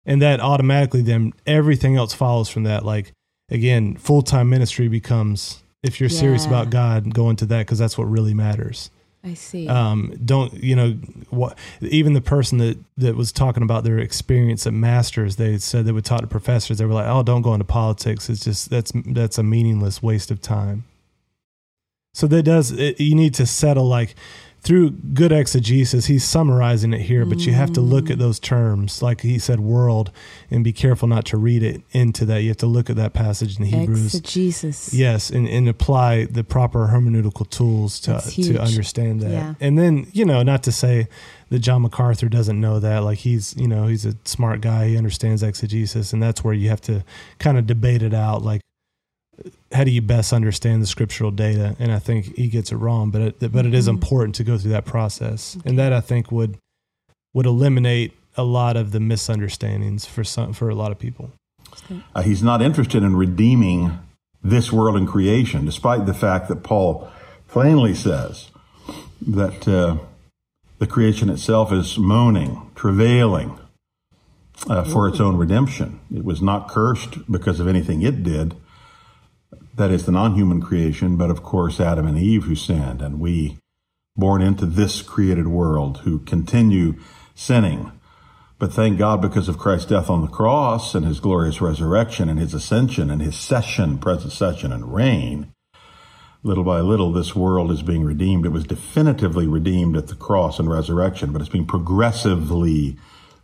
and that automatically then everything else follows from that. Like again, full time ministry becomes if you're serious about God, go into that because that's what really matters. I see. Um, don't you know what? Even the person that that was talking about their experience at Masters, they said they would talk to professors. They were like, "Oh, don't go into politics. It's just that's that's a meaningless waste of time." So that does it, you need to settle like through good exegesis. He's summarizing it here, but you have to look at mm. those terms, like he said, "world," and be careful not to read it into that. You have to look at that passage in the Hebrews. Exegesis. Yes, and, and apply the proper hermeneutical tools to to understand that. Yeah. And then, you know, not to say that John MacArthur doesn't know that. Like he's, you know, he's a smart guy. He understands exegesis, and that's where you have to kind of debate it out. Like, how do you best understand the scriptural data? And I think he gets it wrong, but it, but it is Mhm. important to go through that process, and that I think would would eliminate a lot of the misunderstandings for some for a lot of people. Uh, he's not interested in redeeming this world and creation, despite the fact that Paul plainly says that uh, the creation itself is moaning, travailing uh, for its own redemption. It was not cursed because of anything it did. That is the non human creation, but of course, Adam and Eve who sinned, and we born into this created world who continue sinning. But thank God because of Christ's death on the cross and his glorious resurrection and his ascension and his session, present session and reign, little by little this world is being redeemed. It was definitively redeemed at the cross and resurrection, but it's being progressively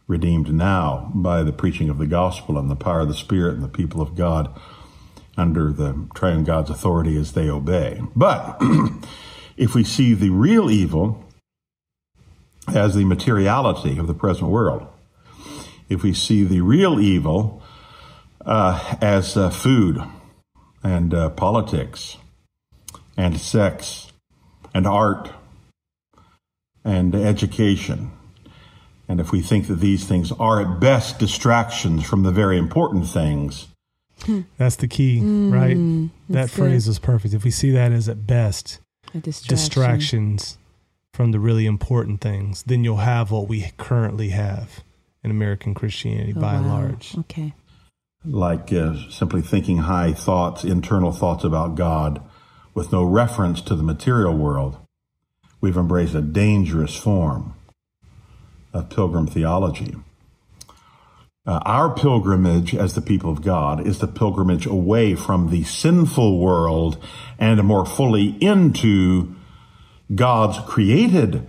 redeemed now by the preaching of the gospel and the power of the Spirit and the people of God under the triune God's authority as they obey. But if we see the real evil as the materiality of the present world, if we see the real evil uh, as uh, food and uh, politics and sex and art and education, and if we think that these things are at best distractions from the very important things, That's the key, right? That Mm, that's good. phrase was perfect. If we see that as at best A distraction. distractions from the really important things, then you'll have what we currently have in American Christianity Oh, by and large. Okay. like uh, simply thinking high thoughts, internal thoughts about God with no reference to the material world, we've embraced a dangerous form of pilgrim theology. Uh, our pilgrimage as the people of God is the pilgrimage away from the sinful world and more fully into God's created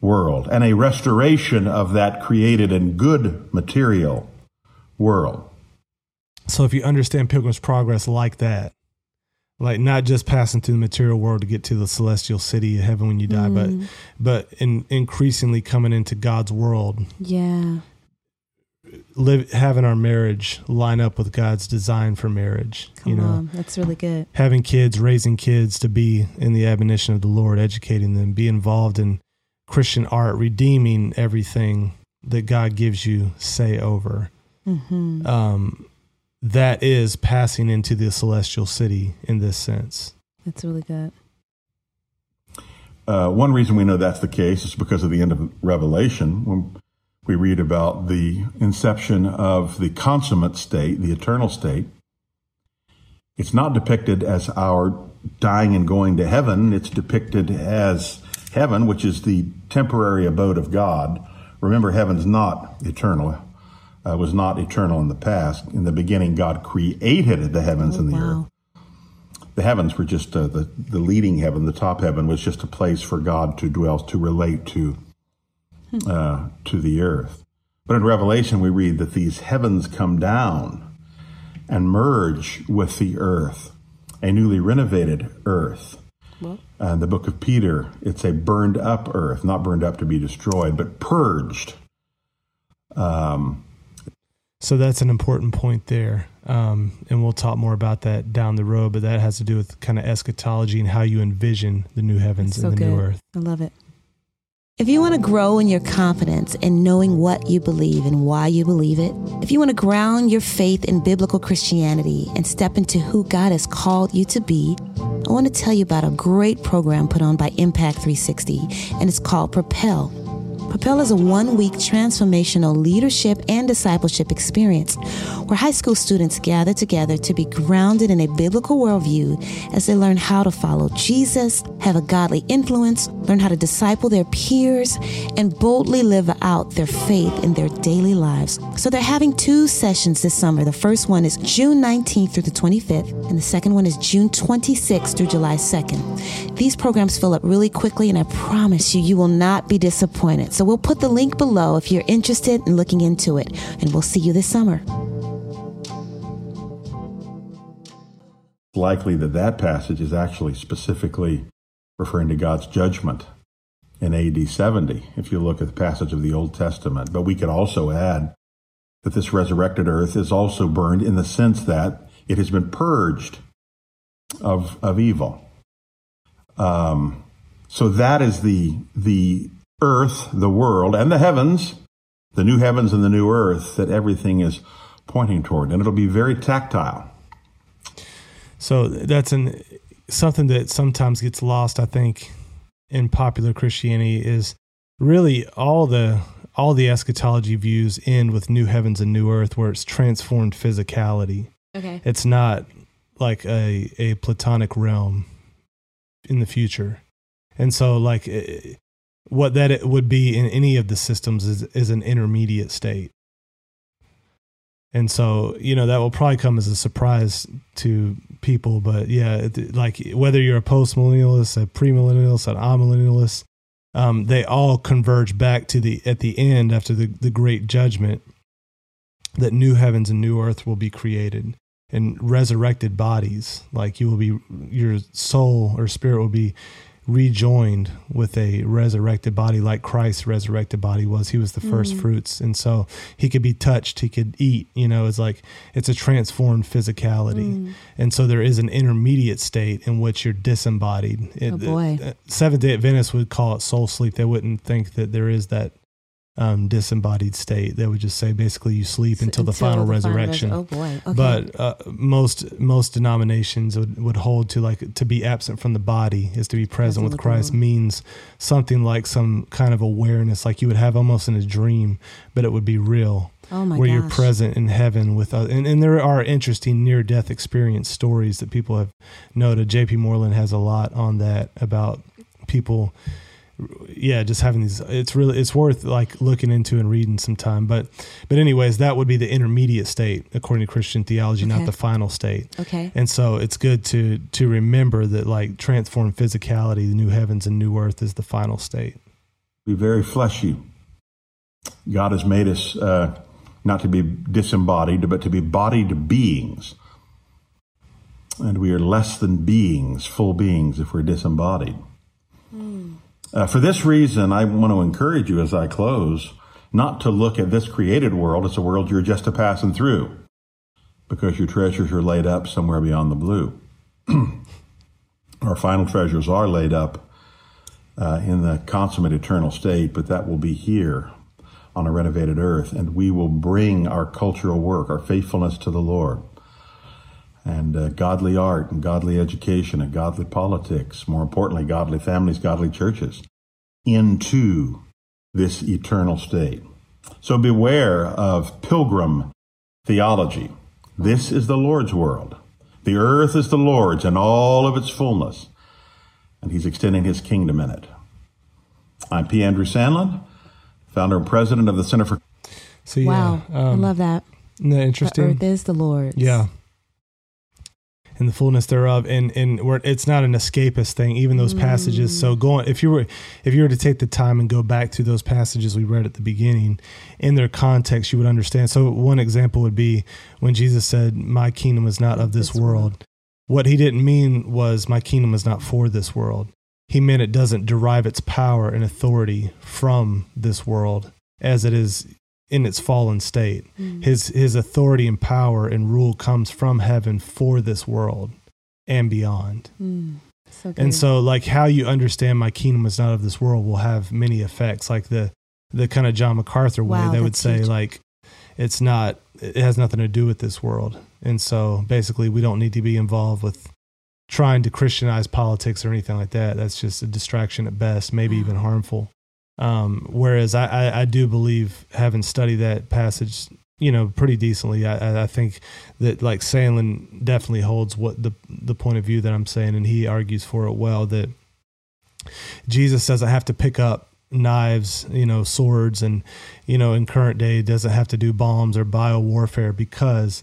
world and a restoration of that created and good material world. So if you understand Pilgrim's Progress like that, like not just passing through the material world to get to the celestial city of heaven when you die, but but in increasingly coming into God's world, Yeah. Live having our marriage line up with God's design for marriage. Come you know, on. That's really good. having kids, raising kids to be in the admonition of the Lord, educating them, be involved in Christian art, redeeming everything that God gives you say over. Mm-hmm. Um, that is passing into the celestial city in this sense. That's really good. Uh, one reason we know that's the case is because of the end of Revelation, when we read about the inception of the consummate state, the eternal state. It's not depicted as our dying and going to heaven. It's depicted as heaven, which is the temporary abode of God. Remember, heaven's not eternal. Uh, was not eternal in the past. In the beginning, God created the heavens Oh, and the earth the heavens were just uh, the the leading heaven, the top heaven was just a place for God to dwell, to relate to uh, to the earth. But in Revelation, we read that these heavens come down and merge with the earth, a newly renovated earth. Well, And the book of Peter, it's a burned up earth, not burned up to be destroyed, but purged. Um, So that's an important point there. Um, and we'll talk more about that down the road, but that has to do with kind of eschatology and how you envision the new heavens So and the new earth. I love it. If you want to grow in your confidence in knowing what you believe and why you believe it, if you want to ground your faith in biblical Christianity and step into who God has called you to be, I want to tell you about a great program put on by Impact 360, and it's called Propel. Propel is a one week transformational leadership and discipleship experience where high school students gather together to be grounded in a biblical worldview as they learn how to follow Jesus, have a godly influence, learn how to disciple their peers, and boldly live out their faith in their daily lives. So they're having two sessions this summer. The first one is June 19th through the 25th, and the second one is June 26th through July 2nd. These programs fill up really quickly, and I promise you, you will not be disappointed. So we'll put the link below if you're interested in looking into it, and we'll see you this summer. It's likely that that passage is actually specifically referring to God's judgment in AD 70, if you look at the passage of the Old Testament. But we could also add that this resurrected earth is also burned in the sense that it has been purged of, of evil. Um, so that is the, the earth, the world, and the heavens, the new heavens and the new earth that everything is pointing toward. And it'll be very tactile. So that's an something that sometimes gets lost, I think, in popular Christianity is really all the all the eschatology views end with new heavens and new earth where it's transformed physicality. Okay. It's not like a a platonic realm in the future. And so like eh, what that it would be in any of the systems is is an intermediate state. And so, you know, that will probably come as a surprise to people. But yeah, like whether you're a post millennialist, a premillennialist, an amillennialist, um, they all converge back to the at the end after the, the great judgment that new heavens and new earth will be created and resurrected bodies. Like you will be, your soul or spirit will be rejoined with a resurrected body like Christ's resurrected body was. He was the first mm. fruits. And so he could be touched, he could eat, you know, it's like it's a transformed physicality. Mm. And so there is an intermediate state in which you're disembodied. It, Oh, boy. uh, uh Seventh day Adventists would call it soul sleep. They wouldn't think that there is that um, disembodied state. They would just say basically you sleep until, the final resurrection. oh boy. Okay. But uh, most most denominations would, would hold to like to be absent from the body is to be present with Christ means something like some kind of awareness, like you would have almost in a dream, but it would be real. oh my where gosh. you're present in heaven with us. And, and there are interesting near death experience stories that people have noted. JP Moreland has a lot on that about people yeah just having these it's really it's worth like looking into and reading sometime but but anyways that would be the intermediate state according to christian theology Okay. not the final state Okay. and so it's good to to remember that like transformed physicality the new heavens and new earth is the final state be very fleshy. God has made us uh, not to be disembodied, but to be bodied beings. And we are less than beings, full beings, if we're disembodied. Uh, for this reason, I want to encourage you as I close not to look at this created world as a world you're just a passing through, because your treasures are laid up somewhere beyond the blue. Our final treasures are laid up uh, in the consummate eternal state, but that will be here on a renovated earth, and we will bring our cultural work, our faithfulness to the Lord, and uh, godly art, and godly education, and godly politics, more importantly, godly families, godly churches, into this eternal state. So beware of pilgrim theology. This is the Lord's world. The earth is the Lord's and all of its fullness and he's extending his kingdom in it. I'm P. Andrew Sandlin, founder and president of the Center for so yeah wow. I um, love that. isn't that The interesting earth is the Lord's. Yeah. And the fullness thereof, and and where it's not an escapist thing. Even those passages. So mm. going, if you were, if you were to take the time and go back to those passages we read at the beginning, in their context, you would understand. So one example would be when Jesus said, "My kingdom is not of this, This world. world." What he didn't mean was, "My kingdom is not for this world." He meant it doesn't derive its power and authority from this world, as it is in its fallen state. His his authority and power and rule comes from heaven for this world and beyond. Mm. So. And so like how you understand my kingdom is not of this world will have many effects. Like the the kind of John MacArthur way Wow, they would say huge. like it's not it has nothing to do with this world. And so basically we don't need to be involved with trying to Christianize politics or anything like that. That's just a distraction at best, maybe even harmful. Um, whereas I, I, I do believe, having studied that passage, you know, pretty decently, I, I- think that like Sandlin definitely holds what the the point of view that I'm saying, and he argues for it well. That Jesus doesn't have to pick up knives, you know, swords, and you know, in current day doesn't have to do bombs or bio warfare because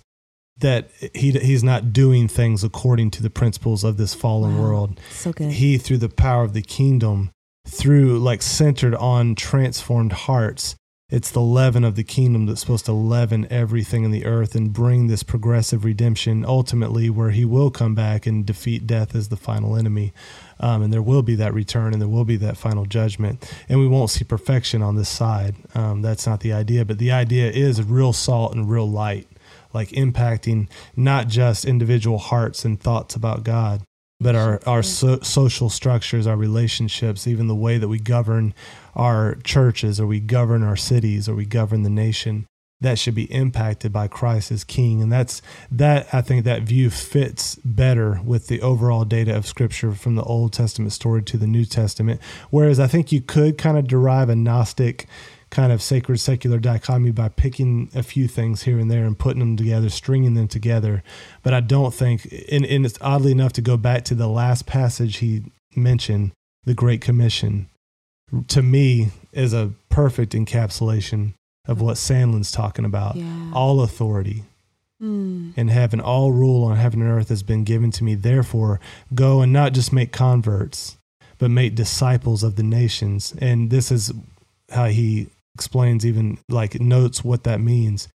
that he he's not doing things according to the principles of this fallen Wow. world so good. he through the power of the kingdom through like centered on transformed hearts. It's the leaven of the kingdom that's supposed to leaven everything in the earth and bring this progressive redemption ultimately where he will come back and defeat death as the final enemy. Um, and there will be that return and there will be that final judgment. And we won't see perfection on this side. Um, that's not the idea but the idea is real salt and real light like impacting not just individual hearts and thoughts about god but our our so, social structures, our relationships, even the way that we govern our churches, or we govern our cities, or we govern the nation, that should be impacted by Christ as King, and that's that. I think that view fits better with the overall data of Scripture from the Old Testament story to the New Testament. Whereas I think you could kind of derive a Gnostic kind of sacred secular dichotomy by picking a few things here and there and putting them together, stringing them together. But I don't think, and, and it's oddly enough to go back to the last passage he mentioned, the Great Commission, to me is a perfect encapsulation of what Sandlin's talking about. Yeah. All authority Mm. in heaven, all rule on heaven and earth has been given to me. Therefore, go and not just make converts, but make disciples of the nations. And this is how he explains, even like notes what that means,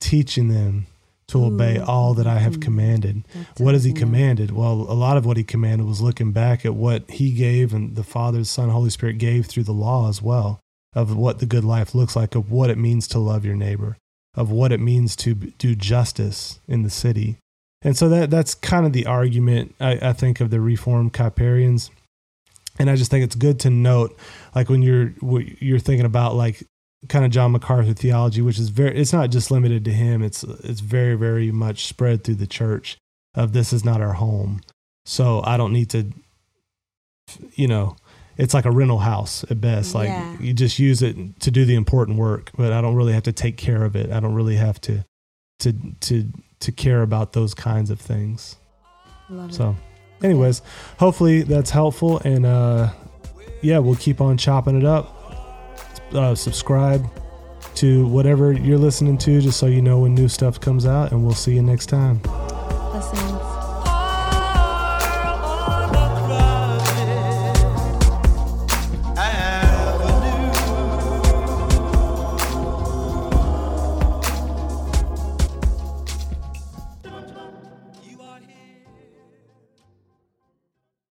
teaching them to obey all that I have Mm. commanded. That's What has he commanded? Well, a lot of what he commanded was looking back at what he gave and the Father, Son, Holy Spirit gave through the law as well of what the good life looks like, of what it means to love your neighbor, of what it means to do justice in the city. And so that that's kind of the argument I, I think of the Reformed Kuyperians. And I just think it's good to note, like when you're you're thinking about like kind of John MacArthur theology, which is very it's not just limited to him. It's it's very very much spread through the church of this is not our home. So I don't need to, you know, it's like a rental house at best. Like Yeah. you just use it to do the important work, but I don't really have to take care of it. I don't really have to to to to care about those kinds of things. Love it. So, anyways, hopefully that's helpful, and uh, yeah, we'll keep on chopping it up. Uh, subscribe to whatever you're listening to, just so you know when new stuff comes out, and we'll see you next time. Blessings.